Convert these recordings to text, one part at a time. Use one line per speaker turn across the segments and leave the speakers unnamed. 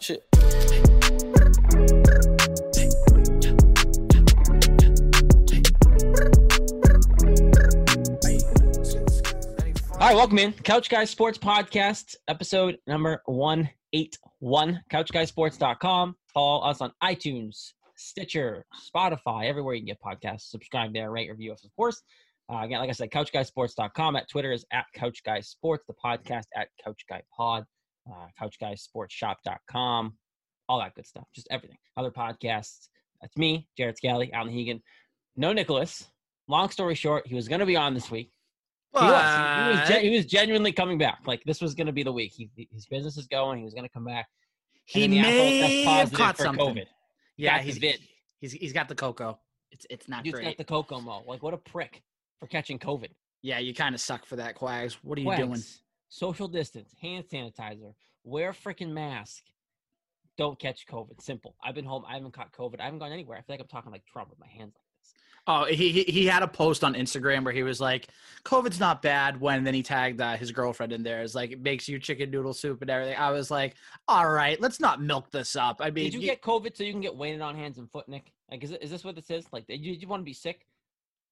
shit. All right, welcome in. Couch Guys Sports Podcast, episode number 181. CouchGuysSports.com. Follow us on iTunes, Stitcher, Spotify, everywhere you can get podcasts. Subscribe there, rate, review us, of course. Uh, again, like I said, CouchGuysSports.com. At Twitter is at Couch Guys Sports. The podcast at Couch Guy Pod. Uh, CouchGuysSportsShop.com. All that good stuff. Just everything. Other podcasts. That's me, Jared Scally, Alan Hegan. No Nicholas. Long story short, he was going to be on this week. He was. He, he was, gen- he was genuinely coming back. Like this was going to be the week. He, his business is going. He was going to come back.
He
And then the asshole
may have caught something.
COVID.
Yeah,
Got the
he's,
vid.
he's he's got the cocoa. It's it's not
Dude's
great.
got the cocoa mo. Like what a prick for catching COVID.
yeah, you kind of suck for that, Quags. What are you
Quacks,
doing?
Social distance, hand sanitizer, wear a freaking mask. Don't catch COVID. Simple. I've been home. I haven't caught COVID. I haven't gone anywhere. I feel like I'm talking like Trump with my hands like this.
Oh, he, he he had a post on Instagram where he was like, "COVID's not bad." When then he tagged uh, his girlfriend in there. It's like it makes you chicken noodle soup and everything. I was like, "All right, let's not milk this up." I mean,
Did you get COVID so you can get weighted on hands and foot, Nick? Like, is, is this what this is? Like, did you, you want to be sick?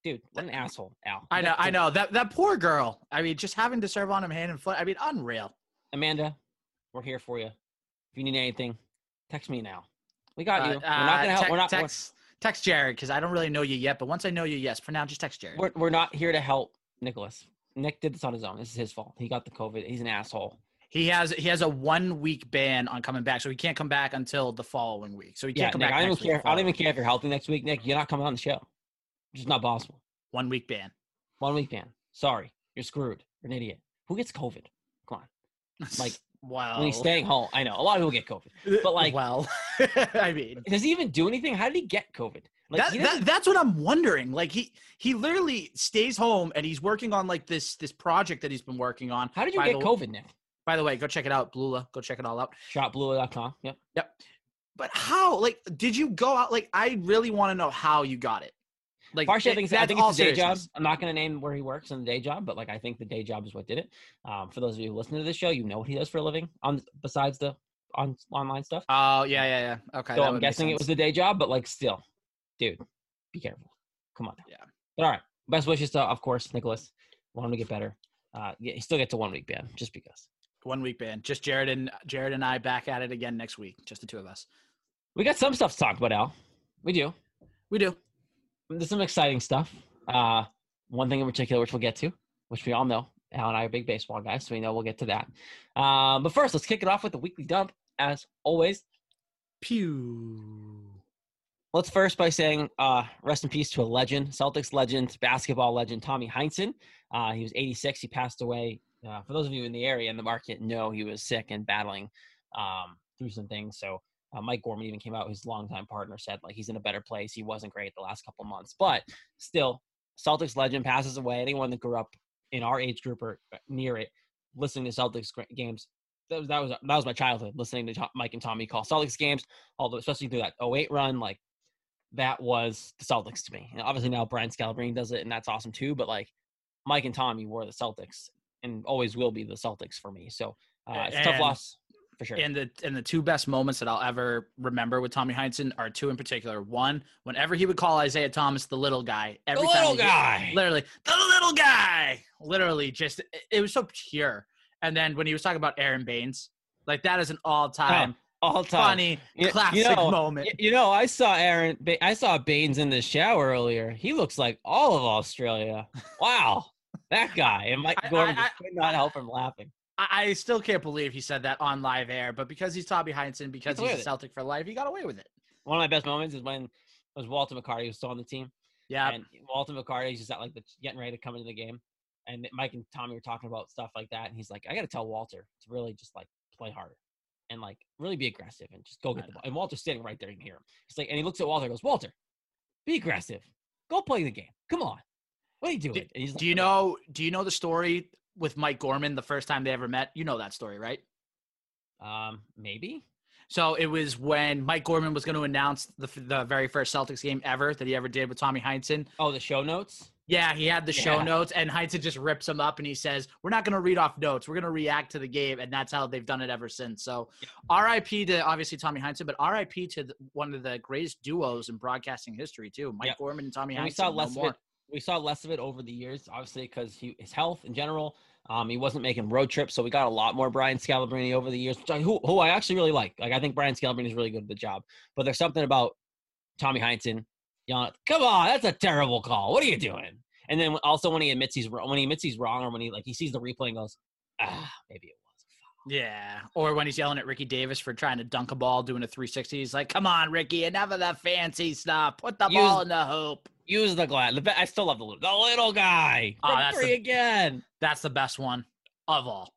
Dude, what an asshole, Al.
I know, I know that that poor girl. I mean, just having to serve on him hand and foot. I mean, unreal.
Amanda, we're here for you. If you need anything, text me now. We got
Uh,
you. We're not gonna
uh,
help.
te-
we're not.
text text Jared because I don't really know you yet. But once I know you, yes. For now, just text Jared.
We're, we're not here to help Nicholas. Nick did this on his own. This is his fault. He got the COVID. He's an asshole.
He has he has a one week ban on coming back, so he can't come back until the following week. So he can't come
Nick,
back.
I don't even care. I don't even care if you're healthy next week, Nick. You're not coming on the show. It's just not possible.
One week ban.
One week ban. Sorry, you're screwed. You're an idiot. Who gets COVID? Come on. Like,
wow.
When he's staying home, I know a lot of people get COVID. Uh, but, like-
well, I mean,
Does he even do anything? How did he get COVID? Like,
that, that, that's what I'm wondering. Like he he literally stays home and he's working on like this this project that he's been working on.
how did you
by
get
the,
COVID, Nick?
By the way, go check it out, Blula. Go check it all out.
Shopblue.com. Yep.
Yep. But how? Like, did you go out? Like, I really want to know how you got it. Like,
Partially, I think, it's, I think
all
day job. I'm not going to name where he works in the day job, but like I think the day job is what did it. Um, for those of you who listen to this show, you know what he does for a living on besides the on online stuff.
Oh yeah, yeah, yeah. Okay.
so I'm guessing it was the day job, but like still, dude, be careful. Come on. now.
Yeah.
But all right, best wishes to, of course, Nicholas. Want him to get better. Uh, yeah, he still gets a one week ban just because.
one week ban. Just Jared and Jared and I back at it again next week. Just the two of us.
We got some stuff to talk about, Al. We do.
We do.
There's some exciting stuff. Uh, one thing in particular, which we'll get to, which we all know. Al and I are big baseball guys, so we know we'll get to that. Um, but first, let's kick it off with the weekly dump, as always.
Pew.
Let's first by saying uh, rest in peace to a legend, Celtics legend, basketball legend, Tommy Heinsohn. Uh, he was 86. He passed away. Uh, for those of you in the area in the market, know he was sick and battling um, through some things. So uh, Mike Gorman even came out. His longtime partner said like he's in a better place. He wasn't great the last couple months, but still, Celtics legend passes away. Anyone that grew up in our age group or uh, near it, listening to Celtics games, that was that was that was my childhood. Listening to Tom, Mike and Tommy call Celtics games, although especially through that 08 run, like that was the Celtics to me. And obviously now Brian Scalabrine does it, and that's awesome too. But like Mike and Tommy were the Celtics, and always will be the Celtics for me. So uh, it's a tough loss for sure.
And the and the two best moments that I'll ever remember with Tommy Heinsohn are two in particular. One, whenever he would call Isaiah Thomas the little guy,
the
every time
little
he did- literally the little guy, literally just it, it was so pure. And then when he was talking about Aron Baynes, like that is an all time oh,
all time.
funny
You- you
classic
know,
moment.
You know, I saw Aaron. Ba- I saw Baynes in the shower earlier. He looks like all of Australia. Wow, that guy. And Mike
I-
Gorman
I-
just could not help from laughing.
I, still can't believe he said that on live air, but because he's Tommy Heinsohn, because he's a
with it.
Celtic for life, he got away with it.
One of my best moments is when it was Walter McCarty was still on the team.
Yeah,
And Walter McCarty's just at like the, getting ready to come into the game, and Mike and Tommy were talking about stuff like that, and he's like, "I got to tell Walter to really just like play harder, and like really be aggressive, and just go get the ball." And Walter's standing right there, you can hear him. He's like, and he looks at Walter, and goes, "Walter, be aggressive, go play the game. Come on, what are you doing?" He's
Do you know? Do you know the story with Mike Gorman the first time they ever met? You know that story, right?
Um, maybe.
So it was when Mike Gorman was going to announce the the very first Celtics game ever that he ever did with Tommy Heinsohn.
Oh, the show notes.
Yeah, he had the show notes, and Heinze just rips them up, and he says, "We're not going to read off notes. We're going to react to the game," and that's how they've done it ever since. So, R.I.P. to obviously Tommy Heinze, but R.I.P. to the, one of the greatest duos in broadcasting history too, Mike
Yeah.
Gorman and Tommy
And we saw
no
less of
more.
it. We saw less of it over the years, obviously, because his health in general. Um, he wasn't making road trips, so we got a lot more Brian Scalabrine over the years, I, who, who I actually really like. Like I think Brian Scalabrine is really good at the job. But there's something about Tommy Heinsohn yelling, "Come on, that's a terrible call. What are you doing?" And then also when he admits he's when he admits he's wrong, or when he like he sees the replay and goes, "Ah, maybe it was."
Yeah, or when he's yelling at Ricky Davis for trying to dunk a ball, doing a 360. He's like, "Come on, Ricky, enough of that fancy stuff. Put the
Use-
ball in the hoop."
Use the glass. I still love the little, the little guy.
Oh, that's
three
the-
again.
That's the best one of all.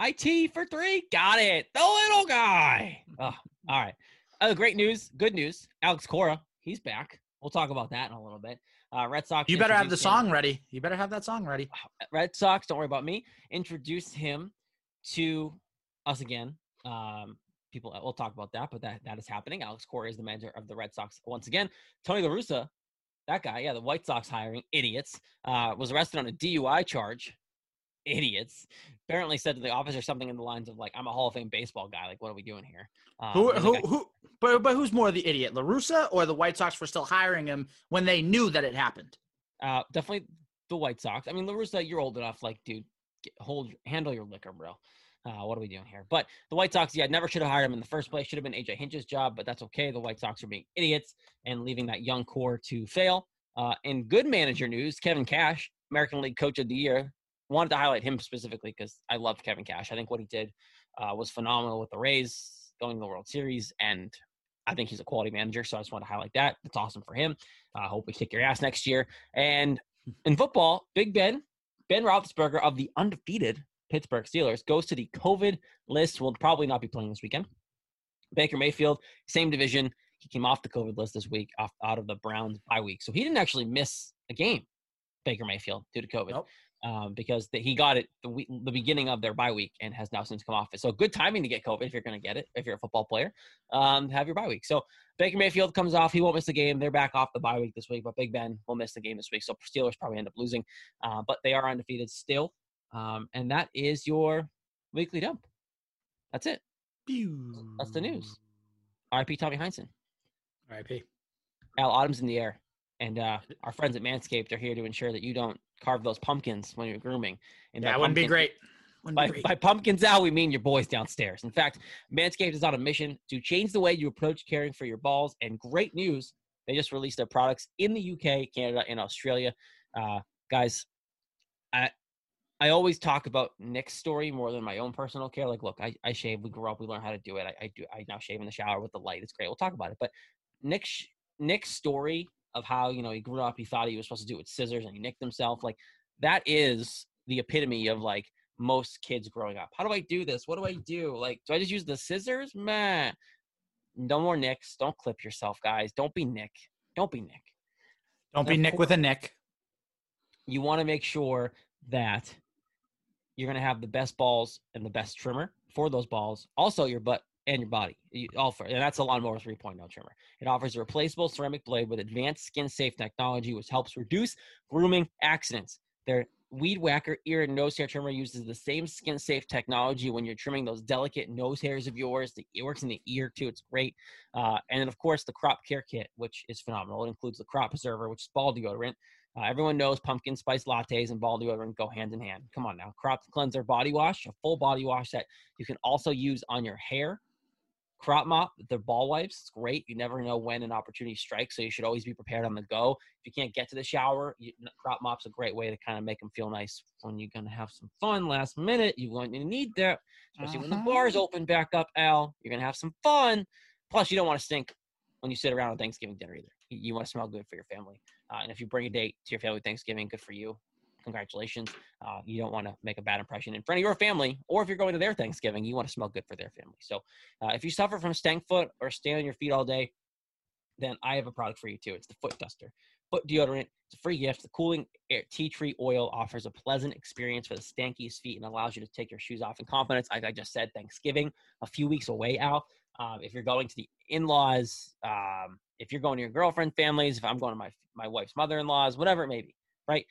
IT for three. Got it. The little guy. Oh, all right. Uh, great news. Good news. Alex Cora. He's back. We'll talk about that in a little bit. Uh, Red Sox.
You better have the
him-
song ready. You better have that song ready.
Red Sox. Don't worry about me. Introduce him to us again. Um, people. We'll talk about that, but that that is happening. Alex Cora is the manager of the Red Sox once again. Tony La Russa, that guy. Yeah, the White Sox hiring idiots. Uh, was arrested on a DUI charge. Idiots. Apparently said to the officer something in the lines of like, "I'm a Hall of Fame baseball guy. Like, what are we doing here?" Um,
Who, who, who, but, but who's more the idiot, LaRussa or the White Sox for still hiring him when they knew that it happened?
Uh, definitely the White Sox. I mean, La Russa, you're old enough. Like, dude, hold, handle your liquor, bro. Uh, what are we doing here? But the White Sox, yeah, never should have hired him in the first place. Should have been AJ Hinch's job, but that's okay. The White Sox are being idiots and leaving that young core to fail. Uh, in good manager news, Kevin Cash, American League Coach of the Year, wanted to highlight him specifically because I loved Kevin Cash. I think what he did uh, was phenomenal with the Rays going to the World Series, and I think he's a quality manager. So I just want to highlight that. That's awesome for him. I hope we kick your ass next year. And in football, Big Ben, Ben Roethlisberger of the undefeated Pittsburgh Steelers goes to the COVID list. Will probably not be playing this weekend. Baker Mayfield, same division. He came off the COVID list this week, off out of the Browns bye week, so he didn't actually miss a game. Baker Mayfield due to COVID.
Nope.
Um, because the, he got it the, week, the beginning of their bye week and has now since come off it. So good timing to get COVID if you're going to get it. If you're a football player, um, have your bye week. So Baker Mayfield comes off. He won't miss the game. They're back off the bye week this week, but Big Ben will miss the game this week. So Steelers probably end up losing, uh, but they are undefeated still. Um, and that is your weekly dump. That's it. That's the news. RIP Tommy Heinsohn.
R.I.P.
Al Autumn's in the air. And uh, our friends at Manscaped are here to ensure that you don't carve those pumpkins when you're grooming. And by
That wouldn't be great. Wouldn't
By,
be great.
by pumpkins out, we mean your boys downstairs. In fact, Manscaped is on a mission to change the way you approach caring for your balls. And great news, they just released their products in the UK, Canada, and Australia. Uh, guys, I I always talk about Nick's story more than my own personal care. Like, look, I, I shave. We grew up. We learn how to do it. I, I do. I now shave in the shower with the light. It's great. We'll talk about it. But Nick's Nick's story of how you know he grew up. He thought he was supposed to do it with scissors, and he nicked himself. Like that is the epitome of like most kids growing up. How do I do this? What do I do? Like, do I just use the scissors? Man, no more nicks. Don't clip yourself, guys. Don't be Nick. Don't be Nick.
Don't be Nick with a Nick.
You want to make sure that you're going to have the best balls and the best trimmer for those balls. Also, your butt and your body. You, for, and that's a Lawnmower 3.0 trimmer. It offers a replaceable ceramic blade with advanced skin-safe technology, which helps reduce grooming accidents. Their Weed Whacker ear and nose hair trimmer uses the same skin-safe technology when you're trimming those delicate nose hairs of yours. It works in the ear too. It's great. Uh, and then, of course, the Crop Care Kit, which is phenomenal. It includes the Crop Preserver, which is ball deodorant. Uh, everyone knows pumpkin spice lattes and ball deodorant go hand in hand. Come on now. Crop Cleanser Body Wash, a full body wash that you can also use on your hair. Crop Mop, the ball wipes, it's great. You never know when an opportunity strikes, so you should always be prepared on the go. If you can't get to the shower, you, Crop Mop's a great way to kind of make them feel nice when you're going to have some fun last minute. You're going to need that, especially when the bars open back up, Al. You're going to have some fun. Plus, you don't want to stink when you sit around on Thanksgiving dinner either. You, you want to smell good for your family. Uh, and if you bring a date to your family Thanksgiving, good for you. Congratulations. Uh, you don't want to make a bad impression in front of your family, or if you're going to their Thanksgiving, you want to smell good for their family. So, uh, if you suffer from stank foot or stay on your feet all day, then I have a product for you too. It's the Foot Duster. Foot deodorant. It's a free gift. The cooling air, tea tree oil offers a pleasant experience for the stankiest feet and allows you to take your shoes off in confidence. Like I just said, Thanksgiving, a few weeks away, Al. Um, if you're going to the in-laws, um, if you're going to your girlfriend families, if I'm going to my my wife's mother-in-laws, whatever it may be, right?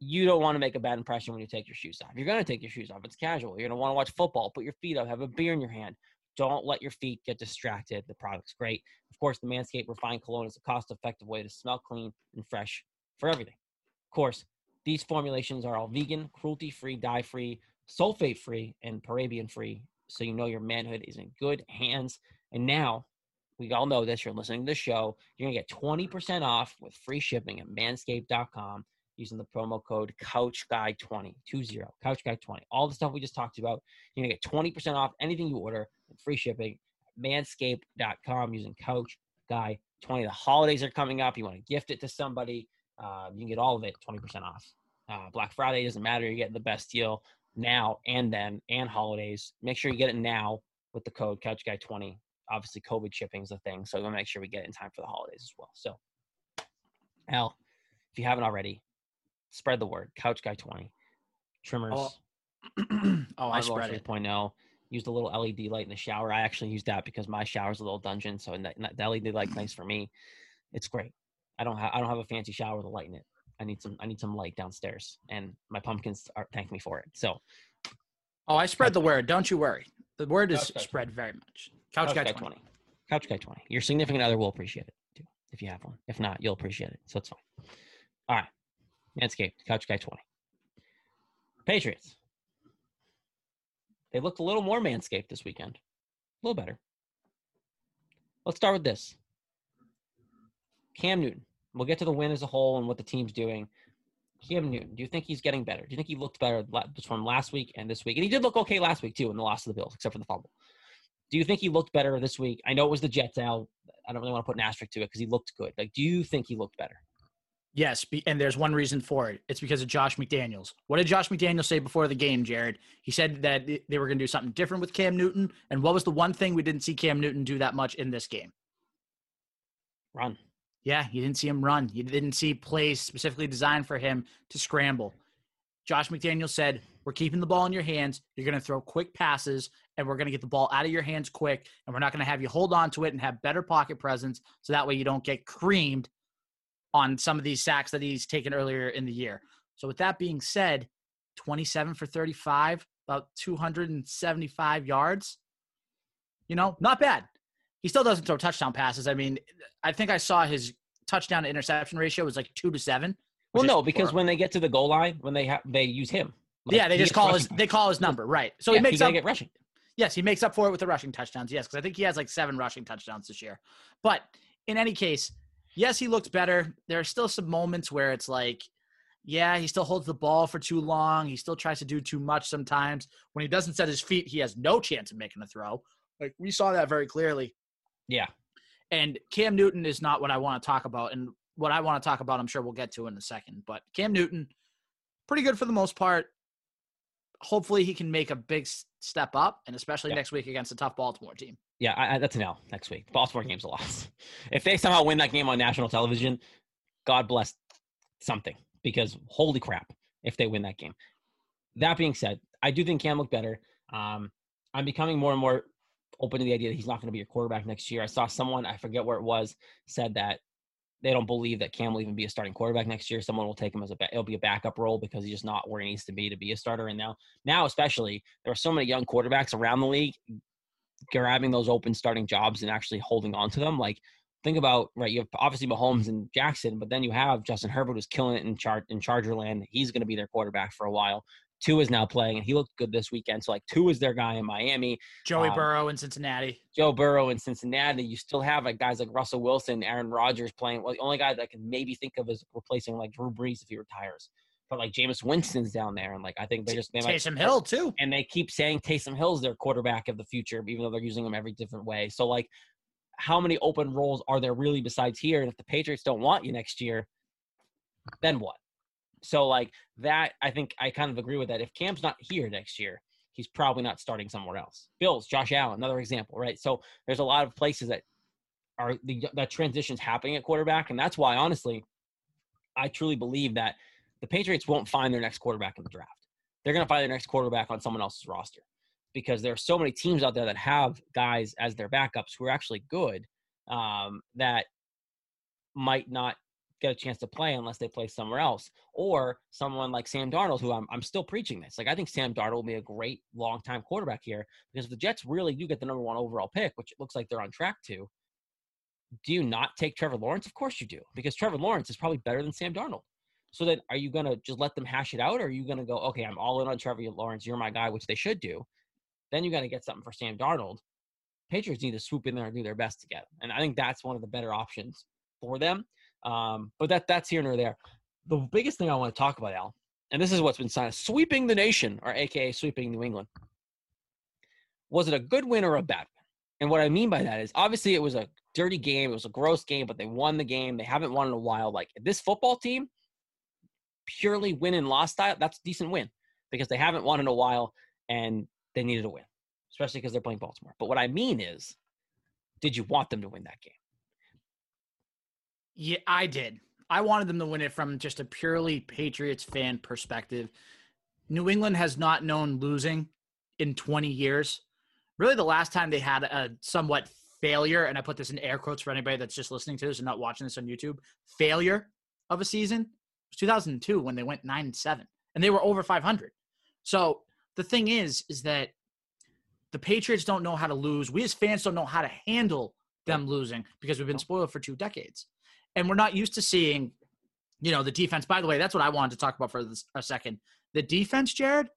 You don't want to make a bad impression when you take your shoes off. You're going to take your shoes off. It's casual. You're going to want to watch football. Put your feet up. Have a beer in your hand. Don't let your feet get distracted. The product's great. Of course, the Manscaped Refined Cologne is a cost-effective way to smell clean and fresh for everything. Of course, these formulations are all vegan, cruelty-free, dye-free, sulfate-free, and paraben-free. So you know your manhood is in good hands. And now we all know this. You're listening to the show. You're going to get 20% off with free shipping at manscaped.com using the promo code CouchGuy20, 20, CouchGuy20. All the stuff we just talked about. You're going to get 20% off anything you order and free shipping manscaped.com using CouchGuy20. The holidays are coming up. You want to gift it to somebody. Uh, you can get all of it 20% off. Uh, Black Friday doesn't matter. You're getting the best deal now and then and holidays. Make sure you get it now with the code CouchGuy20 obviously COVID shipping is a thing, so we'll make sure we get it in time for the holidays as well. So, Al, if you haven't already, spread the word. Couch Guy 20 trimmers.
Oh, oh I spread it.
3.0. Used a little LED light in the shower. I actually used that because my shower's a little dungeon, so that, the LED light's nice for me. It's great. I don't have I don't have a fancy shower with a light in it. I need some I need some light downstairs, and my pumpkins are thank me for it. So,
oh, I spread the word. Don't you worry. The word is spread very much. Couch, Couch guy, guy 20. 20.
Couch guy 20. Your significant other will appreciate it too, if you have one. If not, you'll appreciate it. So it's fine. All right. Manscaped, Couch guy 20. Patriots. They looked a little more manscaped this weekend. A little better. Let's start with this. Cam Newton. We'll get to the win as a whole and what the team's doing. Cam Newton, do you think he's getting better? Do you think he looked better from last week and this week? And he did look okay last week too in the loss of the Bills, except for the fumble. Do you think he looked better this week? I know it was the Jets. Al, I don't really want to put an asterisk to it because he looked good. Like, do you think he looked better?
Yes, and there's one reason for it. It's because of Josh McDaniels. What did Josh McDaniels say before the game, Jared? He said that they were going to do something different with Cam Newton. And what was the one thing we didn't see Cam Newton do that much in this game?
Run.
Yeah, you didn't see him run. You didn't see plays specifically designed for him to scramble. Josh McDaniel said, We're keeping the ball in your hands. You're going to throw quick passes, and we're going to get the ball out of your hands quick, and we're not going to have you hold on to it and have better pocket presence so that way you don't get creamed on some of these sacks that he's taken earlier in the year. So, with that being said, 27 for 35, about 275 yards. You know, not bad. He still doesn't throw touchdown passes. I mean, I think I saw his touchdown to interception ratio was like two to seven.
Well, no, because when they get to the goal line, when they have they use him.
Like, yeah, they just call his they call his number, right? So
yeah,
he makes
up get rushing.
Yes, he makes up for it with the rushing touchdowns. Yes, because I think he has like seven rushing touchdowns this year. But in any case, yes, he looks better. There are still some moments where it's like, yeah, he still holds the ball for too long. He still tries to do too much sometimes. When he doesn't set his feet, he has no chance of making a throw. Like we saw that very clearly.
Yeah.
And Cam Newton is not what I want to talk about. And what I want to talk about, I'm sure we'll get to in a second. But Cam Newton, pretty good for the most part. Hopefully, he can make a big step up, and especially yeah. next week against a tough Baltimore team.
Yeah, I, I, that's an L next week. Baltimore game's a loss. If they somehow win that game on national television, God bless something because holy crap if they win that game. That being said, I do think Cam looked better. Um, I'm becoming more and more open to the idea that he's not going to be your quarterback next year. I saw someone, I forget where it was, said that they don't believe that Cam will even be a starting quarterback next year. Someone will take him as a it'll be a backup role because he's just not where he needs to be to be a starter. And now, now especially, there are so many young quarterbacks around the league grabbing those open starting jobs and actually holding on to them. Like think about right, you have obviously Mahomes and Jackson, but then you have Justin Herbert who's killing it in char in Charger land. He's going to be their quarterback for a while. Tua is now playing, and he looked good this weekend. So like Tua is their guy in Miami.
Joey um, Burrow in Cincinnati.
Joe Burrow in Cincinnati. You still have like guys like Russell Wilson, Aaron Rodgers playing. Well, the only guy that I can maybe think of is replacing like Drew Brees if he retires. But like Jameis Winston's down there, and like I think they just they
Taysom might, Hill too.
And they keep saying Taysom Hill's their quarterback of the future, even though they're using him every different way. So like, how many open roles are there really besides here? And if the Patriots don't want you next year, then what? So like that, I think I kind of agree with that. If Cam's not here next year, he's probably not starting somewhere else. Bills, Josh Allen, another example, right? So there's a lot of places that are the that transitions happening at quarterback, and that's why honestly, I truly believe that the Patriots won't find their next quarterback in the draft. They're going to find their next quarterback on someone else's roster. because there are so many teams out there that have guys as their backups who are actually good um, that might not get a chance to play unless they play somewhere else. Or someone like Sam Darnold, who I'm, I'm still preaching this. Like, I think Sam Darnold will be a great long time quarterback here because if the Jets really do get the number one overall pick, which it looks like they're on track to, do you not take Trevor Lawrence? Of course you do, because Trevor Lawrence is probably better than Sam Darnold. So then are you to just let them hash it out? Or are you to go, okay, I'm all in on Trevor Lawrence. You're my guy, which they should do. Then you got to get something for Sam Darnold. Patriots need to swoop in there and do their best to get him. And I think that's one of the better options for them. Um, but that that's here nor there. The biggest thing I want to talk about, Al, and this is what's been signed, sweeping the nation, or AKA sweeping New England. Was it a good win or a bad win? And what I mean by that is obviously it was a dirty game, it was a gross game, but they won the game. They haven't won in a while. Like this football team, purely win and loss style, that's a decent win because they haven't won in a while and they needed a win, especially because they're playing Baltimore. But what I mean is, did you want them to win that game?
Yeah, I did. I wanted them to win it from just a purely Patriots fan perspective. New England has not known losing in 20 years. Really, the last time they had a somewhat failure, and I put this in air quotes for anybody that's just listening to this and not watching this on YouTube, failure of a season 2002 when they went nine and seven, and they were over 500. So the thing is, is that the Patriots don't know how to lose. We as fans don't know how to handle them losing because we've been spoiled for two decades and we're not used to seeing, you know, the defense. By the way, that's what I wanted to talk about for this, a second. The defense, Jared.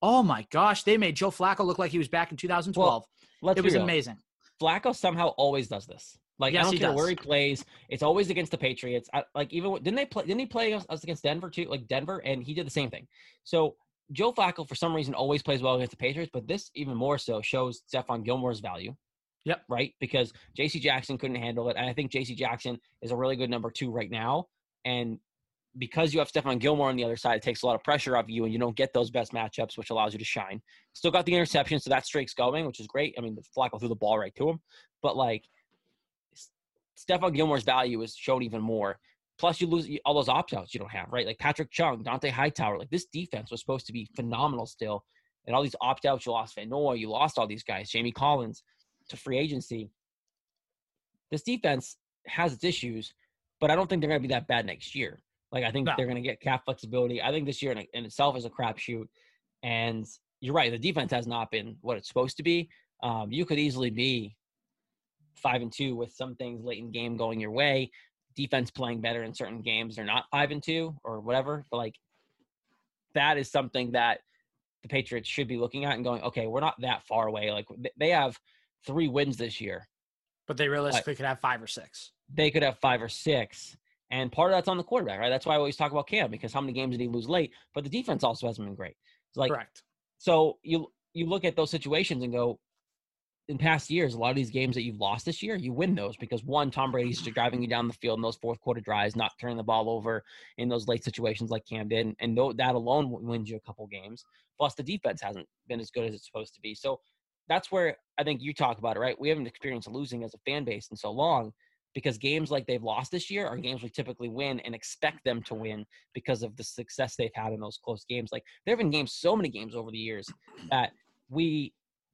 Oh my gosh, they made Joe Flacco look like he was back in 2012. Well, it was amazing.
Flacco somehow always does this. Like yes, I don't care does. where he plays, it's always against the Patriots. I, like even didn't they play? Didn't he play us against Denver too? Like Denver, and he did the same thing. So Joe Flacco, for some reason, always plays well against the Patriots, but this even more so shows Stephon Gilmore's value.
Yep.
Right? Because JC Jackson couldn't handle it. And I think JC Jackson is a really good number two right now. And because you have Stephon Gilmore on the other side, it takes a lot of pressure off you and you don't get those best matchups, which allows you to shine. Still got the interception, so that streak's going, which is great. I mean, the Flacco threw the ball right to him. But like Stephon Gilmore's value is shown even more. Plus, you lose all those opt outs you don't have, right? Like Patrick Chung, Dont'a Hightower. Like this defense was supposed to be phenomenal still. And all these opt outs, you lost Van Noy, you lost all these guys, Jamie Collins to free agency. This defense has its issues, but I don't think they're going to be that bad next year. Like I think no. they're going to get cap flexibility. I think this year in, in itself is a crapshoot. And you're right, the defense has not been what it's supposed to be. Um, you could easily be five and two with some things late in game going your way. Defense playing better in certain games. They're not five and two or whatever. But like that is something that the Patriots should be looking at and going, okay, we're not that far away. Like they have three wins this year.
But they realistically could have five or six.
They could have five or six. And part of that's on the quarterback, right? That's why I always talk about Cam because how many games did he lose late? But the defense also hasn't been great. It's like
correct.
So you you look at those situations and go, in past years, a lot of these games that you've lost this year, you win those because one, Tom Brady's driving you down the field in those fourth quarter drives, not turning the ball over in those late situations like Cam did, and that alone wins you a couple games. Plus, the defense hasn't been as good as it's supposed to be. So that's where I think you talk about it, right? We haven't experienced losing as a fan base in so long because games like they've lost this year are games we typically win and expect them to win because of the success they've had in those close games. Like there have been games, so many games over the years that we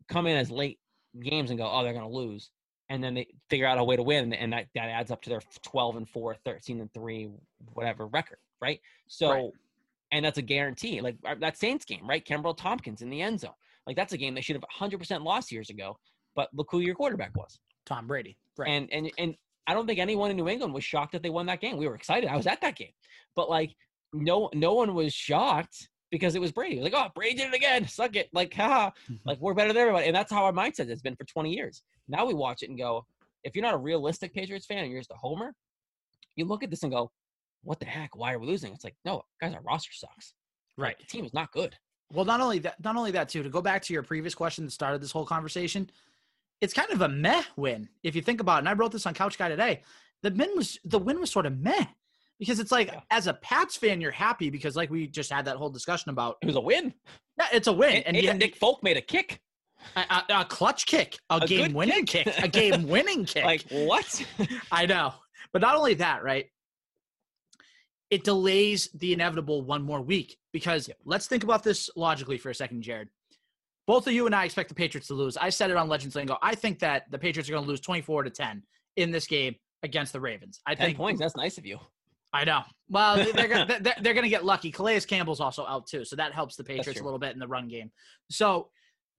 come in as late games and go, oh, they're going to lose. And then they figure out a way to win, and that, that adds up to their 12 and 4, 13 and 3, whatever record, right? So, right. and that's a guarantee. Like uh, that Saints game, right? Kenbrell Thompkins in the end zone. Like that's a game they should have 100% lost years ago. But look who your quarterback was.
Tom Brady. Right.
And and and I don't think anyone in New England was shocked that they won that game. We were excited. I was at that game. But like no no one was shocked because it was Brady. Was like, oh, Brady did it again. Suck it. Like, ha, like we're better than everybody. And that's how our mindset has been for 20 years. Now we watch it and go, if you're not a realistic Patriots fan and you're just a homer, you look at this and go, what the heck? Why are we losing? It's like, no, guys, our roster sucks.
Right.
Like, the team is not good.
Well, not only that, not only that too. To go back to your previous question that started this whole conversation, it's kind of a meh win if you think about it. And I wrote this on Couch Guy today. The win was the win was sort of meh because it's like yeah. as a Pats fan, you're happy because like we just had that whole discussion about
it was a win.
Yeah, it's a win,
and, and, and Nick Folk made a kick.
A, a, a clutch kick, a, a game winning kick. kick, a game winning kick.
Like what?
I know, but not only that, right? It delays the inevitable one more week because yep. let's think about this logically for a second, Jared. both of you and I expect the Patriots to lose. I said it on Legends Lingo. I think that the Patriots are going to lose 24 to 10 in this game against the Ravens. I
10
think
points. That's nice of you.
I know. Well, they're gonna, they're, they're going to get lucky. Calais Campbell's also out too, so that helps the Patriots a little bit in the run game. So,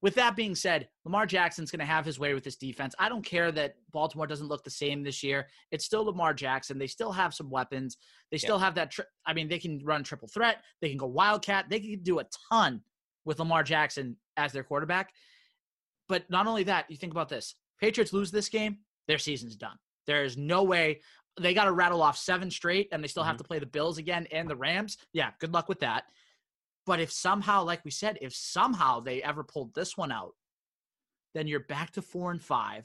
with that being said, Lamar Jackson's going to have his way with this defense. I don't care that Baltimore doesn't look the same this year. It's still Lamar Jackson. They still have some weapons. They still have that. Tri- I mean, they can run triple threat. They can go wildcat. They can do a ton with Lamar Jackson as their quarterback. But not only that, you think about this: Patriots lose this game, their season's done. There is no way they got to rattle off seven straight, and they still have mm-hmm. to play the Bills again and the Rams. Yeah, good luck with that. But if somehow, like we said, if somehow they ever pulled this one out, then you're back to four and five.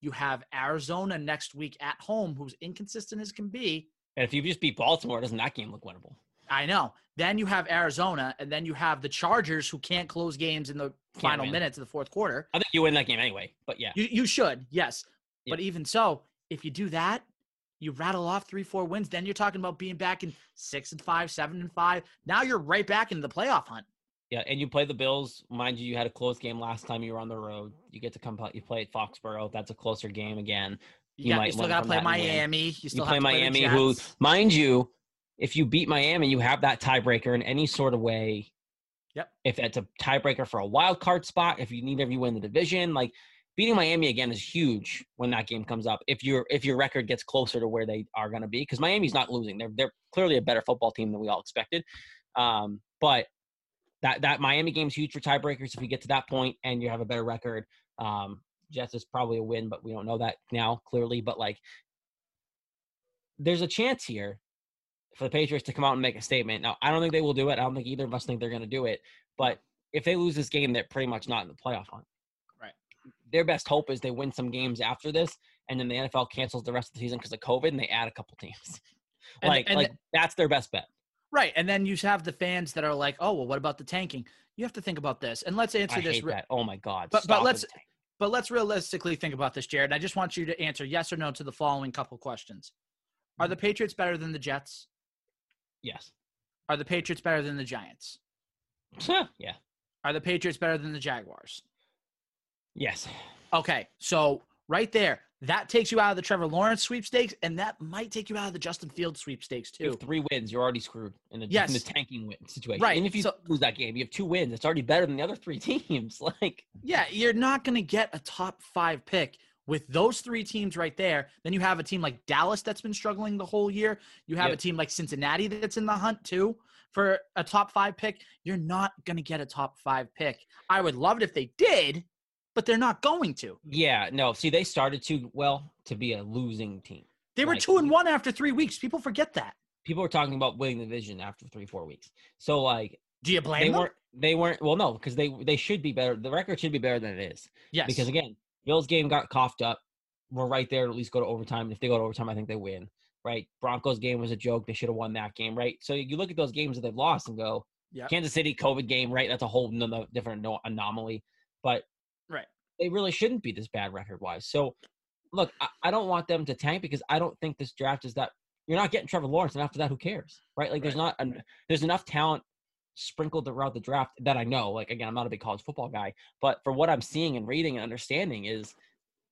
You have Arizona next week at home, who's inconsistent as can be.
And if you just beat Baltimore, doesn't that game look winnable?
I know. Then you have Arizona, and then you have the Chargers, who can't close games in the final
win.
minutes of the fourth quarter.
I think you win that game anyway. But yeah,
You you should, yes.
Yeah.
But even so, if you do that, you rattle off three, four wins, then you're talking about being back in six and five, seven and five. Now you're right back into the playoff hunt.
yeah. And you play the Bills. Mind you, you had a close game last time you were on the road. You get to come. play- You play at Foxborough. That's a closer game again.
You,
You
got,
might
you still got to play
that and win.
Miami. You still
you play
to play
Miami, who, mind you, if you beat Miami, you have that tiebreaker in any sort of way.
Yep.
If it's a tiebreaker for a wild card spot, if you need if you win the division, like beating Miami again is huge when that game comes up. If your if your record gets closer to where they are going to be, because Miami's not losing, they're they're clearly a better football team than we all expected. Um, but that that Miami game's huge for tiebreakers. If we get to that point and you have a better record, um, Jets is probably a win, but we don't know that now clearly. But like, there's a chance here for the Patriots to come out and make a statement. Now, I don't think they will do it. I don't think either of us think they're going to do it. But if they lose this game, they're pretty much not in the playoff hunt. Their best hope is they win some games after this, and then the NFL cancels the rest of the season because of COVID, and they add a couple teams. Like,
and
like that's their best bet.
Right. And then you have the fans that are like, oh, well, what about the tanking? You have to think about this. And let's answer
I
this. re-
that. Oh my god.
But- but let's-
with the tank.
But let's realistically think about this, Jared. I just want you to answer yes or no to the following couple questions. Are
Mm-hmm.
the Patriots better than the Jets?
yes.
Are the Patriots better than the Giants?
yeah.
Are the Patriots better than the Jaguars?
Yes.
Okay, so right there, that takes you out of the Trevor Lawrence sweepstakes, and that might take you out of the Justin Fields sweepstakes
You
too.
have three wins. You're already screwed in the, in the tanking win situation.
Right,
And if you
so-
lose that game, you have two wins. It's already better than the other three teams. Like,
Yeah, you're not going to get a top five pick with those three teams right there. Then you have a team like Dallas that's been struggling the whole year. You have
Yep.
a team like Cincinnati that's in the hunt too for a top five pick. You're not going to get a top five pick. I would love it if they did, but they're not going to.
yeah, no. See, they started to well to be a losing team.
They were
Like,
two and one after three weeks. People forget that.
People were talking about winning the division after three, four weeks. So like,
Do you
they
blame them?
weren't. They weren't. Well, no, because they they should be better. The record should be better than it is.
Yes.
Because again, Bills game got coughed up. We're right there to at least go to overtime. And If they go to overtime, I think they win. Right. Broncos game was a joke. They should have won that game. Right. So you look at those games that they've lost and go,
Yep.
Kansas City COVID game. Right. That's a whole nother different no- anomaly. But. They really shouldn't be this bad record wise. So look, I, I don't want them to tank because I don't think this draft is that. You're not getting Trevor Lawrence, and after that, who cares? Right. Like there's not an, there's enough talent sprinkled throughout the draft that I know. Like again, I'm not a big college football guy, but for what I'm seeing and reading and understanding is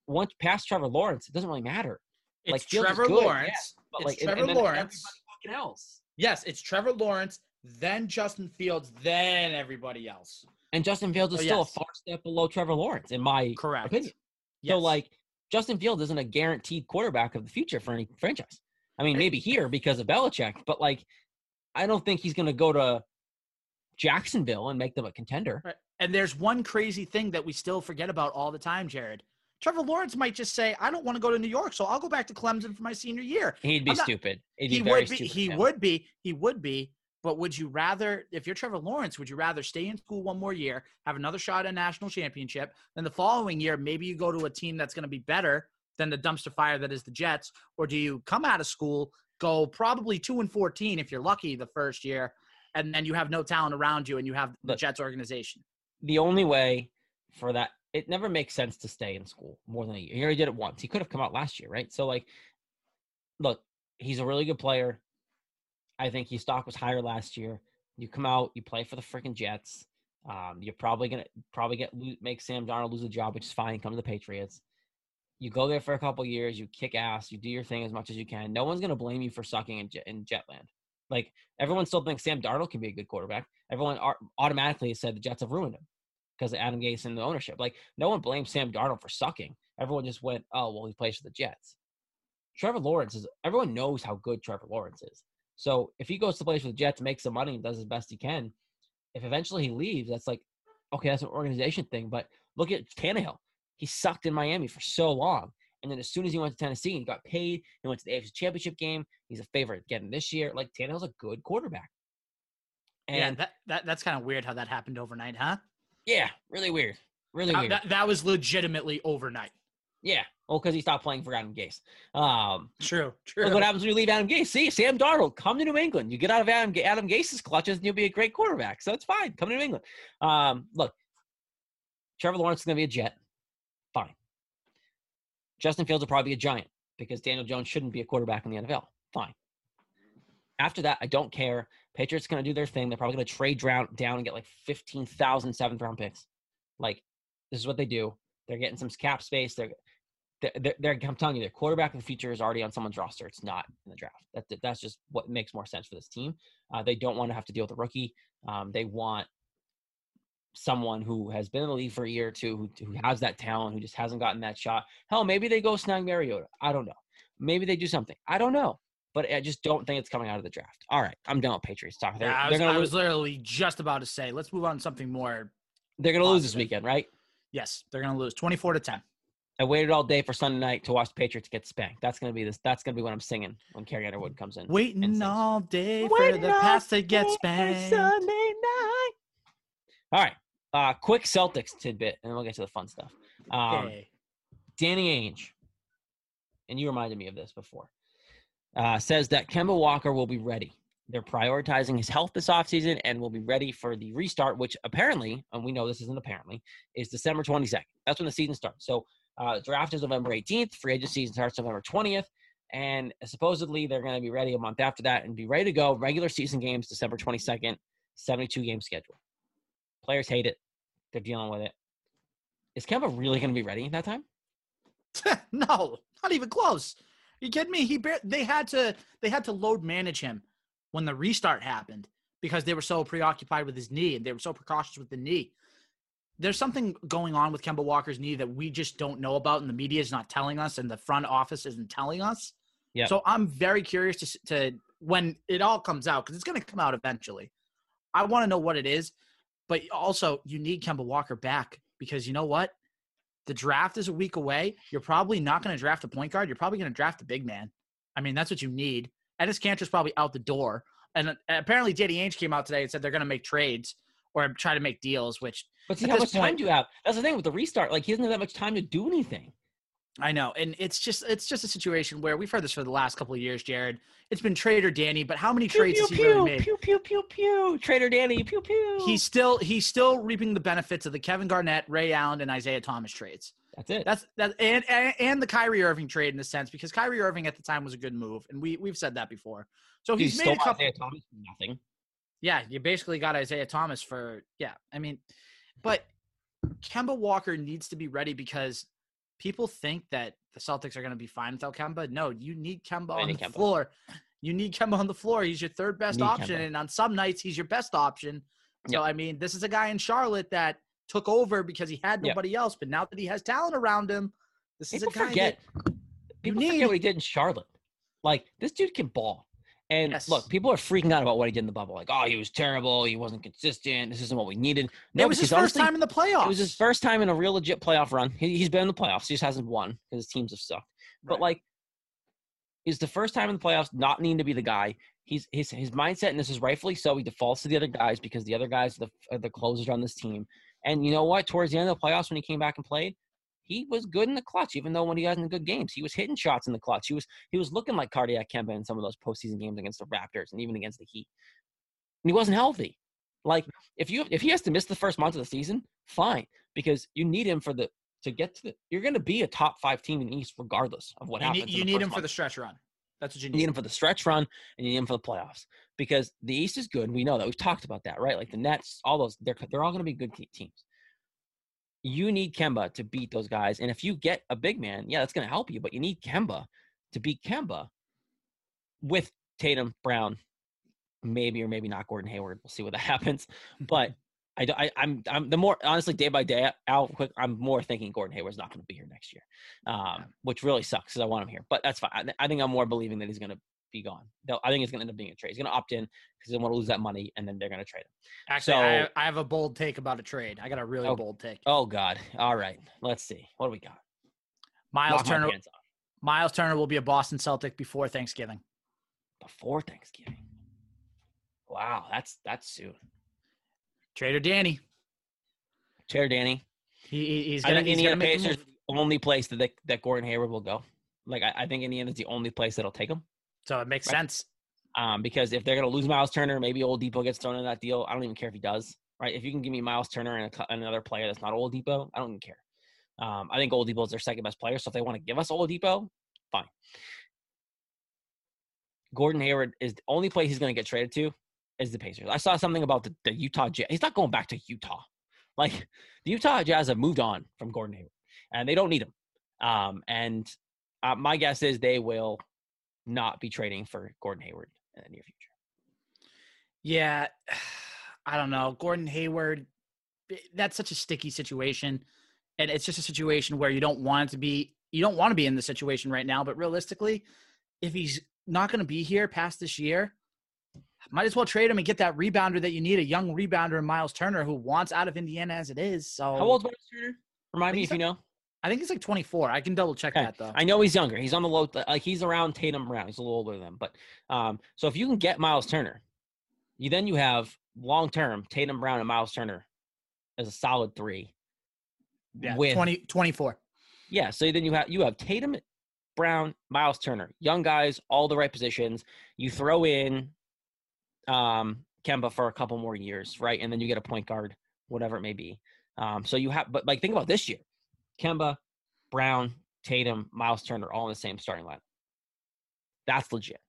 once past Trevor Lawrence, it doesn't really matter.
it's
like, Fields
Trevor
good,
Lawrence.
But
it's
like
Trevor
and then
Lawrence.
everybody fucking else.
Yes, it's Trevor Lawrence, then Justin Fields, then everybody else.
And Justin Fields is
Oh,
still
yes.
a far step below Trevor Lawrence, in my
Correct.
opinion.
Yes.
So like Justin Fields isn't a guaranteed quarterback of the future for any franchise. I mean, maybe here because of Belichick, but like I don't think he's gonna go to Jacksonville and make them a contender.
Right. And there's one crazy thing that we still forget about all the time, Jared. Trevor Lawrence might just say, "I don't want to go to New York, so I'll go back to Clemson for my senior year."
He'd be
not-
stupid. Be
he
very
would be.
stupid.
He would be. He would be. But would you rather, if you're Trevor Lawrence, would you rather stay in school one more year, have another shot at a national championship, then the following year maybe you go to a team that's going to be better than the dumpster fire that is the Jets, or do you come out of school, go probably two and fourteen if you're lucky the first year, and then you have no talent around you and you have the Jets organization?
the only way for that it never makes sense to stay in school more than a year. He already did it once. He could have come out last year, right? So like look, he's a really good player. I think his stock was higher last year. You come out, you play for the freaking Jets. Um, you're probably gonna probably get make Sam Darnold lose a job, which is fine. Come to the Patriots. You go there for a couple years, you kick ass, you do your thing as much as you can. No one's gonna blame you for sucking in, in Jetland. Like everyone still thinks Sam Darnold can be a good quarterback. Everyone automatically said the Jets have ruined him because of Adam Gase and the ownership. Like no one blames Sam Darnold for sucking. Everyone just went, oh well, he plays for the Jets. Trevor Lawrence is. Everyone knows how good Trevor Lawrence is. So if he goes to play for the Jets, makes some money, and does his best he can, if eventually he leaves, that's like, okay, that's an organization thing. But look at Tannehill. He sucked in Miami for so long. And then as soon as he went to Tennessee, he got paid. He went to the AFC Championship game. He's a favorite getting this year. Like Tannehill's a good quarterback.
And yeah, that, that that's kind of weird how that happened overnight, huh?
Yeah, really weird. Really weird.
That, that was legitimately overnight.
Yeah. Well, because he stopped playing for Adam Gase. Um,
true. True.
Look what happens when you leave Adam Gase. See, Sam Darnold, come to New England. You get out of Adam, Adam Gase's clutches, and you'll be a great quarterback. So it's fine. Come to New England. Um, look, Trevor Lawrence is going to be a Jet. Fine. Justin Fields will probably be a Giant because Daniel Jones shouldn't be a quarterback in the NFL. Fine. After that, I don't care. Patriots going to do their thing. They're probably going to trade down, down and get like 15,000 seventh round picks. Like, this is what they do. They're getting some cap space. They're they're, they're, I'm telling you, their quarterback of the future is already on someone's roster. It's not in the draft. That, that's just what makes more sense for this team. Uh, they don't want to have to deal with a rookie. Um, they want someone who has been in the league for a year or two, who, who has that talent, who just hasn't gotten that shot. Hell, maybe they go snag Mariota. I don't know. Maybe they do something. I don't know. But I just don't think it's coming out of the draft. All right, I'm done with Patriots talk.
They're, yeah, I was, I was literally just about to say, let's move on to something more.
They're going to lose this weekend, right?
Yes, they're going to lose 24 to 10.
I waited all day for Sunday night to watch the Patriots get spanked. That's gonna be this. That's gonna be what I'm singing when Carrie Underwood comes in.
Waiting all day for the past to get spanked. Sunday night.
All right. Uh, quick Celtics tidbit, and then we'll get to the fun stuff. Um, hey. Danny Ainge, and you reminded me of this before, uh, says that Kemba Walker will be ready. They're prioritizing his health this offseason and will be ready for the restart, which apparently, and we know this isn't apparently, is December 22nd. That's when the season starts. So uh, draft is November 18th. Free agency starts November 20th. And supposedly they're going to be ready a month after that and be ready to go. Regular season games December 22nd, 72 game schedule. Players hate it. They're dealing with it. Is Kemba really going to be ready that time?
no, not even close. Are you kidding me? He they had to they had to load manage him when the restart happened because they were so preoccupied with his knee and they were so precautious with the knee there's something going on with Kemba Walker's knee that we just don't know about, and the media is not telling us, and the front office isn't telling us. Yeah. So I'm very curious to to when it all comes out because it's going to come out eventually. I want to know what it is, but also you need Kemba Walker back because you know what? The draft is a week away. You're probably not going to draft a point guard. You're probably going to draft a big man. I mean, that's what you need. Enes Kanter's probably out the door. And uh, apparently, Danny Ainge came out today and said they're going to make trades or try to make deals, which
but see how much point, time do you have? That's the thing with the restart. Like he doesn't have that much time to do anything.
I know, and it's just it's just a situation where we've heard this for the last couple of years, Jared. It's been Trader Danny, but how many pew, trades pew, has he
pew,
really made?
Pew pew pew pew. Trader Danny, pew pew.
He's still he's still reaping the benefits of the Kevin Garnett, Ray Allen, and Isaiah Thomas trades.
That's it.
That's that, and, and and the Kyrie Irving trade in a sense because Kyrie Irving at the time was a good move, and we we've said that before. So he's, he's made a couple. Nothing. Yeah, you basically got Isaiah Thomas for yeah. I mean, but Kemba Walker needs to be ready because people think that the Celtics are going to be fine without Kemba. No, you need Kemba on the Kemba. floor. You need Kemba on the floor. He's your third best option, Kemba. and on some nights he's your best option. So yep. I mean, this is a guy in Charlotte that took over because he had nobody yep. else, but now that he has talent around him, this
people
is a guy
forget.
That
people need. forget what he did in Charlotte. Like this dude can ball. And yes. look, people are freaking out about what he did in the bubble. Like, oh, he was terrible. He wasn't consistent. This isn't what we needed.
No, it was his first honestly, time in the playoffs.
It was his first time in a real legit playoff run. He, has been in the playoffs. He just hasn't won because his teams have sucked. Right. But like, is the first time in the playoffs not needing to be the guy. He's his his mindset, and this is rightfully so. He defaults to the other guys because the other guys are the, are the closers on this team. And you know what? Towards the end of the playoffs, when he came back and played, he was good in the clutch, even though when he wasn't good games, he was hitting shots in the clutch. He was he was looking like cardiac Kemba in some of those postseason games against the Raptors and even against the Heat. And he wasn't healthy. Like if you if he has to miss the first month of the season, fine, because you need him for the to get to the. You're going to be a top five team in the East regardless of what
you
happens.
Need, you need him month. for the stretch run. That's what you
You need
need.
him for the stretch run, and you need him for the playoffs because the East is good. We know that. We've talked about that, right? Like the Nets, all those, they're they're all going to be good teams. You need Kemba to beat those guys, and if you get a big man, yeah, that's going to help you. But you need Kemba to beat Kemba with Tatum, Brown, maybe or maybe not Gordon Hayward. We'll see what that happens. But I, I I'm I'm the more honestly day by day out quick. I'm more thinking Gordon Hayward's not going to be here next year, um, which really sucks because I want him here. But that's fine. I, I think I'm more believing that he's going to be gone. They'll, I think it's going to end up being a trade. He's going to opt in because they want to lose that money, and then they're going to trade him.
Actually,
so-
I, I have a bold take about a trade. I got a really
Oh.
bold take.
Oh God! All right, let's see. What do we got?
Miles Turner. Miles Turner will be a Boston Celtic before Thanksgiving.
before Thanksgiving. Wow, that's that's soon.
Trader Danny.
Trader Danny.
He, he- he's gonna,
think
he's
Indiana
gonna make a
Pacers the only place that they, that Gordon Hayward will go. Like I, I think Indiana's the only place that'll take him.
So it makes
Right.
sense.
Um, because if they're gonna lose Miles Turner, maybe Oladipo gets thrown in that deal. I don't even care if he does. Right? If you can give me Miles Turner and a, and another player that's not Oladipo, I don't even care. Um, I think Oladipo is their second best player. So if they want to give us Oladipo, fine. Gordon Hayward is the only place he's going to get traded to is the Pacers. I saw something about the, the Utah Jazz. He's not going back to Utah. Like the Utah Jazz have moved on from Gordon Hayward, and they don't need him. Um, and uh, my guess is they will not be trading for Gordon Hayward in the near future.
Yeah, I don't know. Gordon Hayward, eh, that's such a sticky situation. And it's just a situation where you don't want it to be, you don't want to be in the situation right now. But realistically, if he's not going to be here past this year, might as well trade him and get that rebounder that you need a young rebounder in Miles Turner who wants out of Indiana as it is. So
How old's Miles Turner? Remind me if you know.
I think he's like 24. I can double check
Okay.
that though.
I know he's younger. He's on the low, like he's around Tatum Brown. He's a little older than them. But um, so if you can get Miles Turner, you then you have long term Tatum Brown and Miles Turner as a solid three.
yeah,
with
20, 24.
yeah, so then you have you have Tatum, Brown, Miles Turner, young guys, all the right positions. You throw in um Kemba for a couple more years, right? And then you get a point guard, whatever it may be. Um, so you have, but like think about this year: Kemba, Brown, Tatum, Miles Turner, all in the same starting line. That's legit.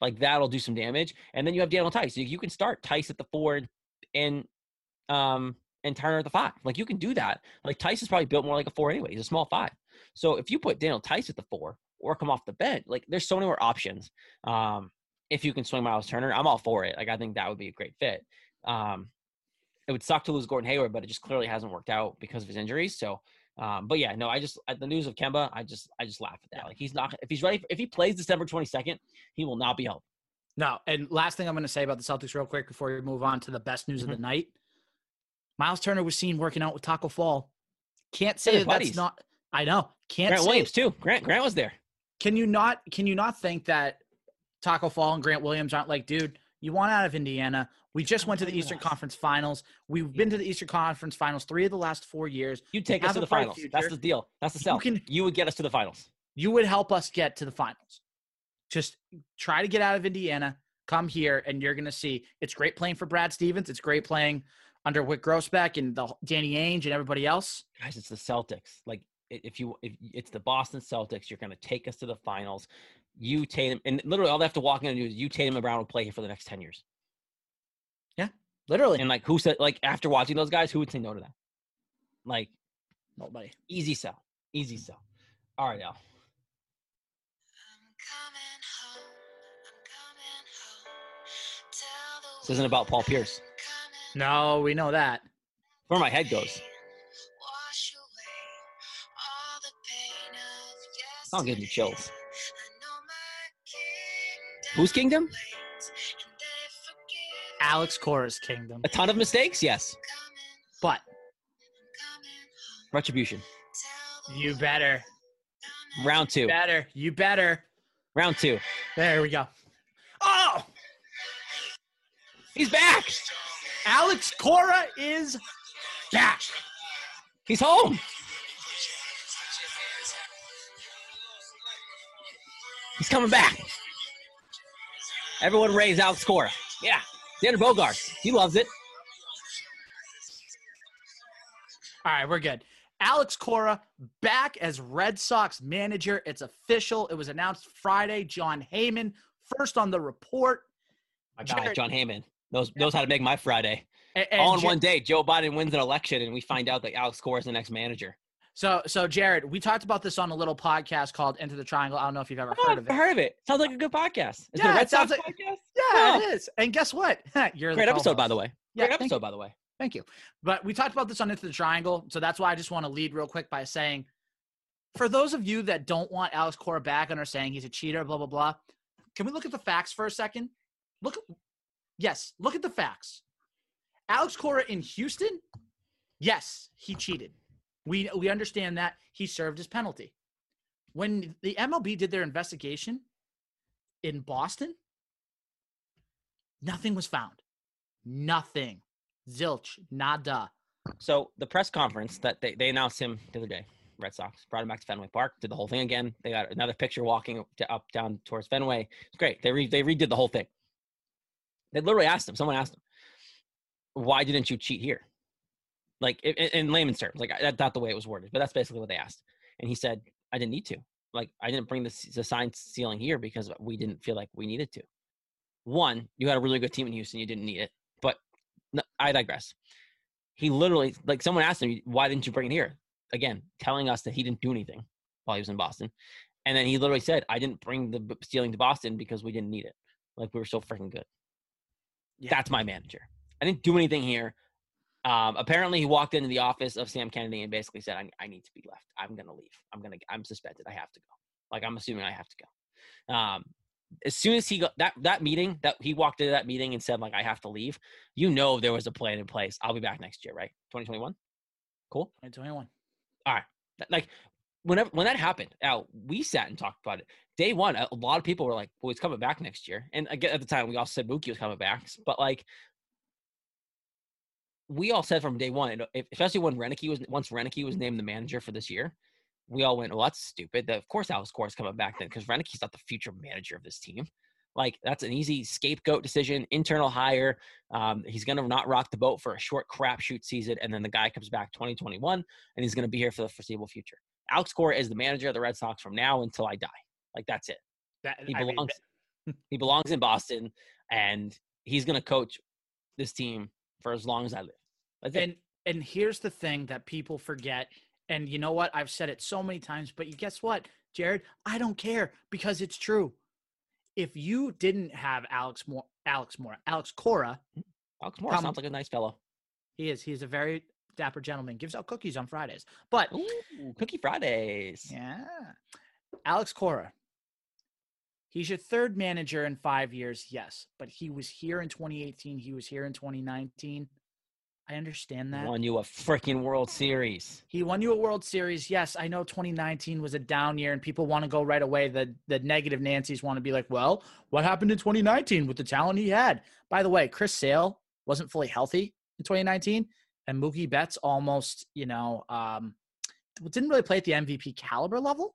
Like that'll do some damage. And then you have Daniel Theis. You, can start Theis at the four and, and um and Turner at the five. Like you can do that. Like Theis is probably built more like a four anyway. He's a small five. So if you put Daniel Theis at the four or come off the bench, like there's so many more options. Um, if you can swing Miles Turner, I'm all for it. Like I think that would be a great fit. Um, it would suck to lose Gordon Hayward, but it just clearly hasn't worked out because of his injuries. So, um, but yeah, no, I just the news of Kemba, I just I just laugh at that. Like he's not if he's ready if he plays December 22nd, he will not be helped.
No, and last thing I'm going to say about the Celtics, real quick, before we move on to the best news of the
Mm-hmm.
night. Miles Turner was seen working out with Taco Fall. Can't say that that's not. I know. Can't
Grant
say.
Williams too. Grant Grant was there.
Can you not? Can you not think that Taco Fall and Grant Williams aren't like, dude? You want out of Indiana? We just went to the Eastern. Conference Finals. We've been to the Eastern Conference Finals three of the last four years.
You take us to the finals. That's the deal. That's the
You can-
you would get us to the finals.
You would help us get to the finals. Just try to get out of Indiana. Come here, and you're going to see. It's great playing for Brad Stevens. It's great playing under Wyc Grousbeck and the Danny Ainge and everybody else.
guys, it's the Celtics. Like if you if it's the Boston Celtics, you're going to take us to the finals. You Tatum and literally all they have to walk in and do is you Tatum and Brown will play here for the next ten years.
Yeah, literally,
And like who said like after watching those guys, who would say no to that? Like
nobody.
easy sell, easy sell. All right, y'all. This isn't about Paul Pierce.
No, we know that.
Where my head goes. Song gives me chills. Whose kingdom?
Alex Cora's kingdom,
A ton of mistakes, yes.
but
Retribution.
you better,
Round two.
better, you better.
Round two.
There we go. Oh,
He's back.
Alex Cora is back.
He's home. He's coming back. Everyone raise Alex Cora. Yeah. Xander Bogart. He loves it.
All right, we're good. Alex Cora back as Red Sox manager. It's official. It was announced Friday. Jon Heyman first on the report.
My God,
Jared-
Jon Heyman knows knows how to make my Friday.
A- and
All in
Jer-
one day, Joe Biden wins an election, and we find out that Alex Cora is the next manager.
So, so Jared, we talked about this on a little podcast called Into the Triangle. I don't know if you've ever
Oh,
heard of it.
heard of it. Sounds like a good podcast. Is
Yeah,
Red Sox
sounds like-
podcast?
Yeah,
Oh.
it is. And guess what? You're
Great episode, by the way.
Yeah,
Great episode,
you.
by the way.
Thank you. But we talked about this on Into the Triangle, so that's why I just want to lead real quick by saying, for those of you that don't want Alex Cora back and are saying he's a cheater, blah blah blah, can we look at the facts for a second? Look, yes, look at the facts. Alex Cora in Houston, yes, he cheated. We we understand that he served his penalty. When the MLB did their investigation in Boston, nothing was found. Nothing. Zilch. Nada.
So the press conference that they, they announced him the other day, Red Sox brought him back to Fenway Park, did the whole thing again. They got another picture walking up, down towards Fenway. It's great. They re, they redid the whole thing. They literally asked him. Someone asked him, "Why didn't you cheat here?" Like in, in layman's terms, like that's not the way it was worded, but that's basically what they asked. And he said, "I didn't need to. Like I didn't bring the, the sign stealing here because we didn't feel like we needed to. One, you had a really good team in Houston. You didn't need it, but no, I digress." he literally like someone asked him why didn't you bring it here again telling us that he didn't do anything while he was in boston and then he literally said i didn't bring the stealing to boston because we didn't need it like we were so freaking good
Yeah.
that's my manager i didn't do anything here um, apparently he walked into the office of sam kennedy and basically said I, I need to be left. I'm gonna leave. I'm gonna i'm suspended. I have to go. Like i'm assuming i have to go. Um, as soon as he got that that meeting that he walked into that meeting and said like i have to leave you know there was a plan in place. I'll be back next year right? 2021 cool?
2021.
All right. like whenever when that happened Al, we sat and talked about it. Day one a a lot of people were like well he's coming back next year. And again at the time we all said mookie was coming back but like we all said from day one especially when Roenicke was once Roenicke was named the manager for this year we all went well that's stupid that of course Alex Cora's coming back then because Roenicke's not the future manager of this team like that's an easy scapegoat decision internal hire um, he's going to not rock the boat for a short crapshoot season and then the guy comes back 2021 and he's going to be here for the foreseeable future. Alex Cora is the manager of the Red Sox from now until I die. Like that's it.
That,
He
I mean,
belongs. he belongs in Boston, and he's going to coach this team for as long as I live. That's it.
and and here's the thing that people forget and you know what? I've said it so many times but you guess what jared? I don't care because it's true. If you didn't have alex moore alex moore alex cora mm-hmm.
Alex Moore
come-
sounds like a nice fellow.
he is. He's a very dapper gentleman. Gives out cookies on fridays. But
Ooh, Cookie Fridays.
yeah. Alex cora. He's your third manager in five years yes but he was here in 2018 he was here in 2019 i understand that
Won you a freaking World Series.
He won you a World Series. Yes, I know 2019 was a down year and people want to go right away. The the negative Nancy's want to be like, well, what happened in 2019 with the talent he had? By the way, Chris Sale wasn't fully healthy in 2019, and Mookie Betts almost, you know, um, didn't really play at the MVP caliber level.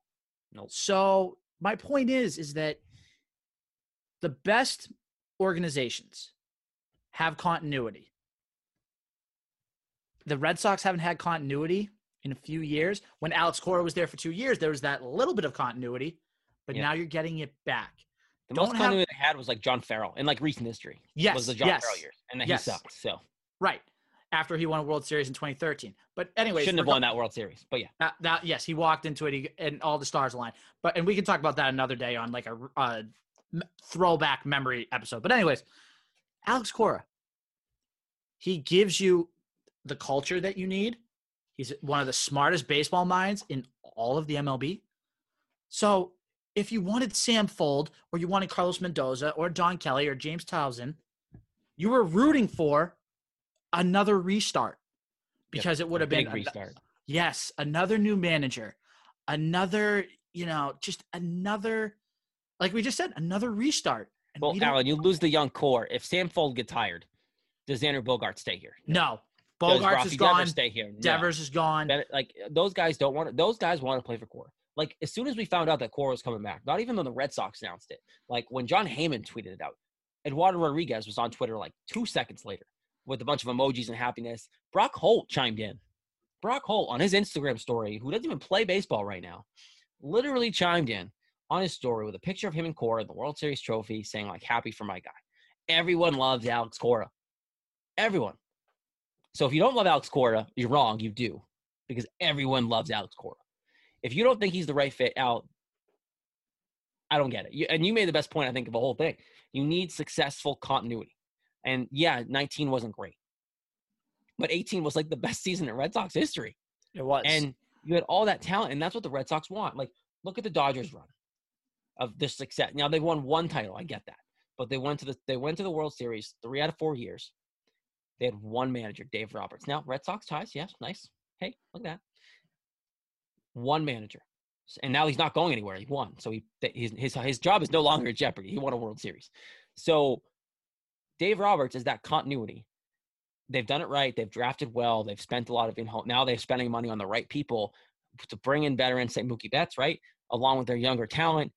Nope.
So my point is, is that the best organizations have continuity. The Red Sox haven't had continuity in a few years. When Alex Cora was there for two years, there was that little bit of continuity, but
Yeah.
now you're getting it back.
The
Don't
most
have-
continuity they had was like John Farrell in like recent history.
Yes,
was the John
yes,
Farrell years, and then
yes.
he sucked. So
right. After he won a World Series in 2013, but anyway,
shouldn't have won that World Series. But yeah,
That, that yes, he walked into it, he, and all the stars aligned. But and we can talk about that another day on like a, throwback memory episode. But anyways, Alex Cora, he gives you the culture that you need. He's one of the smartest baseball minds in all of the MLB. So if you wanted Sam Fuld or you wanted Carlos Mendoza or Don Kelly or James Townsend, you were rooting for another restart because it would have been
restart.
Yes, another new manager, another, you know, just another, like we just said, another restart.
Well,
we
Alan, you lose the young core. If Sam Fuld gets hired, does Andrew Bogart stay here?
no,
Bogaerts
is gone.
Devers stay here? No.
Devers is gone.
Like those guys don't want to, those guys want to play for Core. Like as soon as we found out that Core was coming back, not even though the Red Sox announced it, like when Jon Heyman tweeted it out, Eduardo Rodriguez was on Twitter like two seconds later with a bunch of emojis and happiness. Brock Holt chimed in. Brock Holt on his Instagram story, who doesn't even play baseball right now, literally chimed in on his story with a picture of him and Cora, the World Series trophy, saying like "Happy for my guy." Everyone loves Alex Cora. Everyone. So if you don't love Alex Cora, you're wrong. You do, because everyone loves Alex Cora. If you don't think he's the right fit out, I don't get it. You, and you made the best point, I think, of the whole thing. You need successful continuity. And yeah, 19 wasn't great, but 18 was like the best season in Red Sox history.
It was.
And you had all that talent, and that's what the Red Sox want. Like, look at the Dodgers run of this success. Now they won one title, I get that, but they went to the they went to the World Series three out of four years. They had one manager, Dave Roberts. Now Red Sox ties, yes, nice. Hey, look at that. One manager, and now he's not going anywhere. He won, so he his his his job is no longer in jeopardy. He won a World Series, so Dave Roberts is that continuity. They've done it right. They've drafted well. They've spent a lot of in home. Now they're spending money on the right people to bring in veterans, say Mookie Betts, right, along with their younger talent.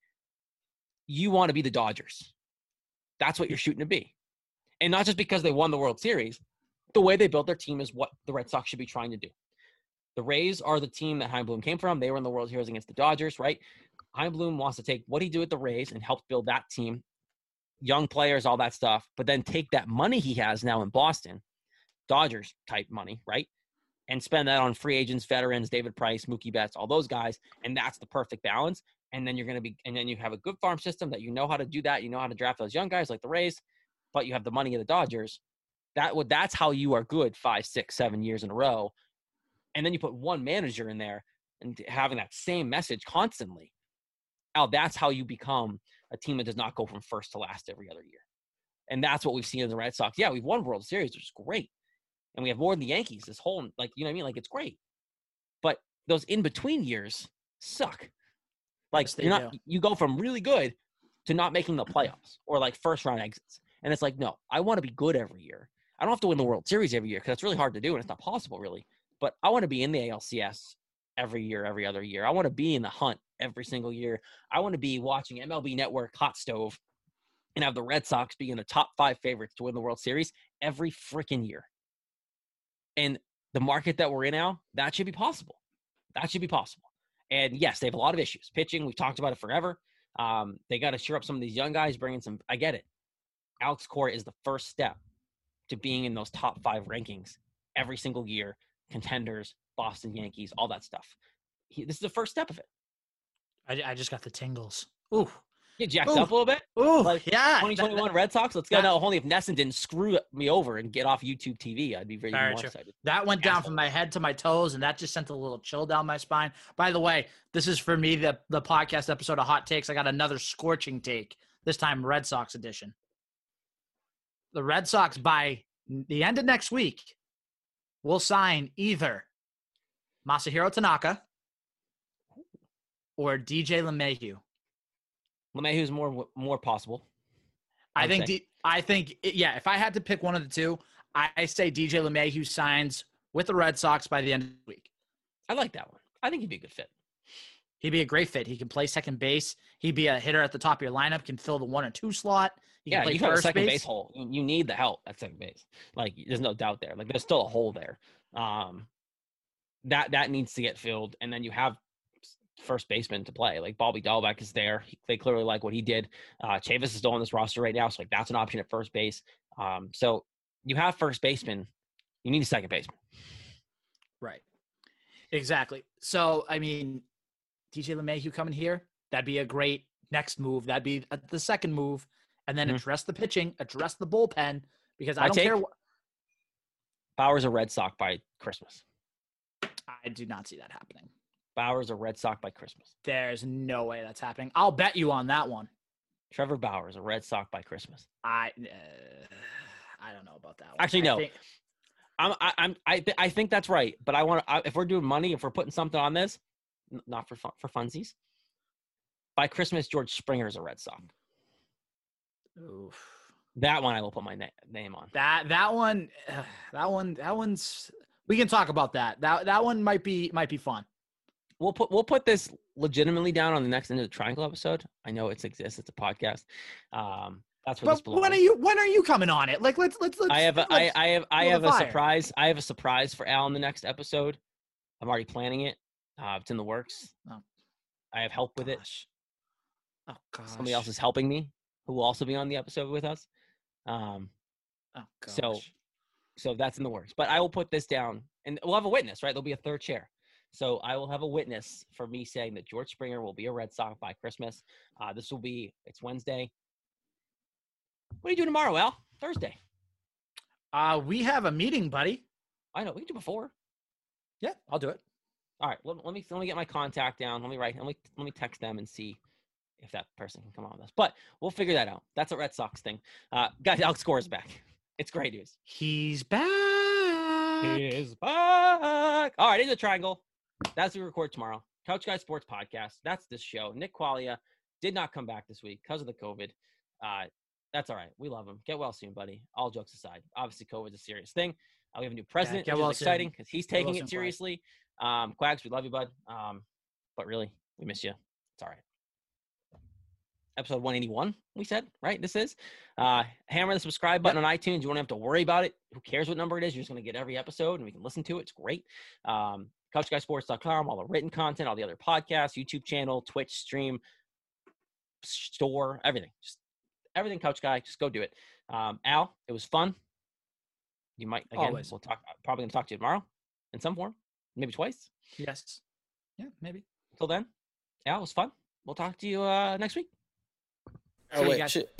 You want to be the Dodgers. That's what you're shooting to be, and not just because they won the World Series. The way they built their team is what the Red Sox should be trying to do. The Rays are the team that Chaim Bloom came from. They were in the World Series against the Dodgers, right? Chaim Bloom wants to take what he did with the Rays and help build that team, young players, all that stuff, but then take that money he has now in Boston, Dodgers type money, right? And spend that on free agents, veterans, David Price, Mookie Betts, all those guys, and that's the perfect balance. And then you're going to be, and then you have a good farm system that you know how to do that. You know how to draft those young guys like the Rays, but you have the money of the Dodgers. That would that's how you are good five, six, seven years in a row and then you put one manager in there and having that same message constantly. Now that's how you become a team that does not go from first to last every other year. And that's what we've seen in the Red Sox. Yeah, we've won World Series, which is great. And we have more than the Yankees. This whole like, you know what I mean? Like it's great. But those in between years suck. Like
Yes,
you're not
do.
you go from really good to not making the playoffs or like first round exits. And it's like, no, I want to be good every year. I don't have to win the World Series every year because it's really hard to do and it's not possible really but I want to be in the ALCS every year, every other year. I want to be in the hunt every single year. I want to be watching MLB Network Hot Stove and have the Red Sox be in the top five favorites to win the World Series every freaking year. And the market that we're in now, that should be possible. That should be possible. And yes, they have a lot of issues. Pitching, we've talked about it forever. Um, they got to cheer up some of these young guys, bring in some. I get it. Alex Cora is the first step to being in those top five rankings every single year contenders, Boston Yankees, all that stuff. He, this is the first step of it.
I, I just got the tingles. Ooh.
Get jacked
Ooh.
up a little bit.
Ooh.
Like,
yeah.
2021 Red Sox. Let's go
that-
now. Only if NESN didn't screw me over and get off YouTube TV, I'd be very
Very
more
true.
excited.
That went down
Asshole.
from my head to my toes, and that just sent a little chill down my spine. By the way, this is for me the the podcast episode of Hot Takes. I got another scorching take this time, Red Sox edition. The Red Sox by the end of next week will sign either Masahiro Tanaka or DJ LeMahieu.
LeMahieu's more more possible.
I
I'd
think
say.
D- I think yeah. If I had to pick one of the two, I, I say DJ LeMahieu signs with the Red Sox by the end of the week.
I like that one. I think he'd be a good fit.
He'd be a great fit. He can play second base. He'd be a hitter at the top of your lineup. Can fill the one or two slot. He
yeah, you have a second
base.
base hole. You, you need the help at second base. Like, there's no doubt there. Like, there's still a hole there. Um, that that needs to get filled, and then you have first baseman to play. Like Bobby Dalbec is there. He, they clearly like what he did. Uh, Chavis is still on this roster right now, so like that's an option at first base. Um, so you have first baseman. You need a second baseman.
Right. Exactly. So I mean, DJ LeMahieu coming here. That'd be a great next move. That'd be uh, the second move, and then
Mhm.
address the pitching, address the bullpen because I
My
don't care. What,
Bauer's a Red Sox by Christmas.
I do not see that happening.
Bauer's a Red Sox by Christmas.
There's no way that's happening. I'll bet you on that one.
Trevor Bauer's a Red Sox by Christmas.
I uh, I don't know about that one.
Actually,
I
no.
think-
I'm I, I'm I th- I think that's right, but I want to if we're doing money, if we're putting something on this, n- not for fun, for funsies. By Christmas, George Springer is a Red Sox.
Oof.
That one I will put my na- name on.
That that one, uh, that one, that one's. We can talk about that. That that one might be might be fun.
We'll put we'll put this legitimately down on the next end of the Triangle episode. I know it exists; it's a podcast. Um, that's this
But when are you when are you coming on it? Like let's let's let's.
I have a, I,
let's-
I have I have a
fire.
surprise. I have a surprise for Al in the next episode. I'm already planning it. Uh, it's in the works.
Oh.
I have help with it.
Oh gosh.
Somebody else is helping me, who will also be on the episode with us. Um,
Oh gosh.
So- so that's in the works. But I will put this down, and we'll have a witness, right? There'll be a third chair. So I will have a witness for me saying that George Springer will be a Red Sox by Christmas. Uh, this will be it's Wednesday. What are you doing tomorrow, Al? Thursday.
uh, we have a meeting, buddy.
I know we can do before.
Yeah, I'll do it.
All right, let, let me let me get my contact down. Let me write. Let me let me text them and see if that person can come on with us. But we'll figure that out. That's a Red Sox thing. Uh, guys, Alex Cora is back. It's great news.
He's back.
He is back. All right, in the triangle. That's what we record tomorrow. Couch Guy Sports Podcast. That's this show. Nick Qualia did not come back this week because of the COVID. Uh, that's all right. We love him. Get well soon, buddy. All jokes aside, obviously COVID's a serious thing. Uh, we have a new president,
get
which
well
is exciting because he's
well
taking
soon,
it seriously. Um, Quags, we love you, bud. Um, but really, we miss you. It's all right. Episode 181, we said, right? This is. Uh, hammer the subscribe button on iTunes. You won't have to worry about it. Who cares what number it is? You're just going to get every episode and we can listen to it. It's great. Um, CouchGuySports.com, all the written content, all the other podcasts, YouTube channel, Twitch stream, store, everything. Just everything, Couch Guy. Just go do it. Um, Al, it was fun. You might again.
Always.
We'll talk. Probably gonna talk to you tomorrow in some form, maybe twice.
Yes. Yeah, maybe.
Until then, Al, it was fun. We'll talk to you uh, next week.
Oh, so wait.
Got-
shit.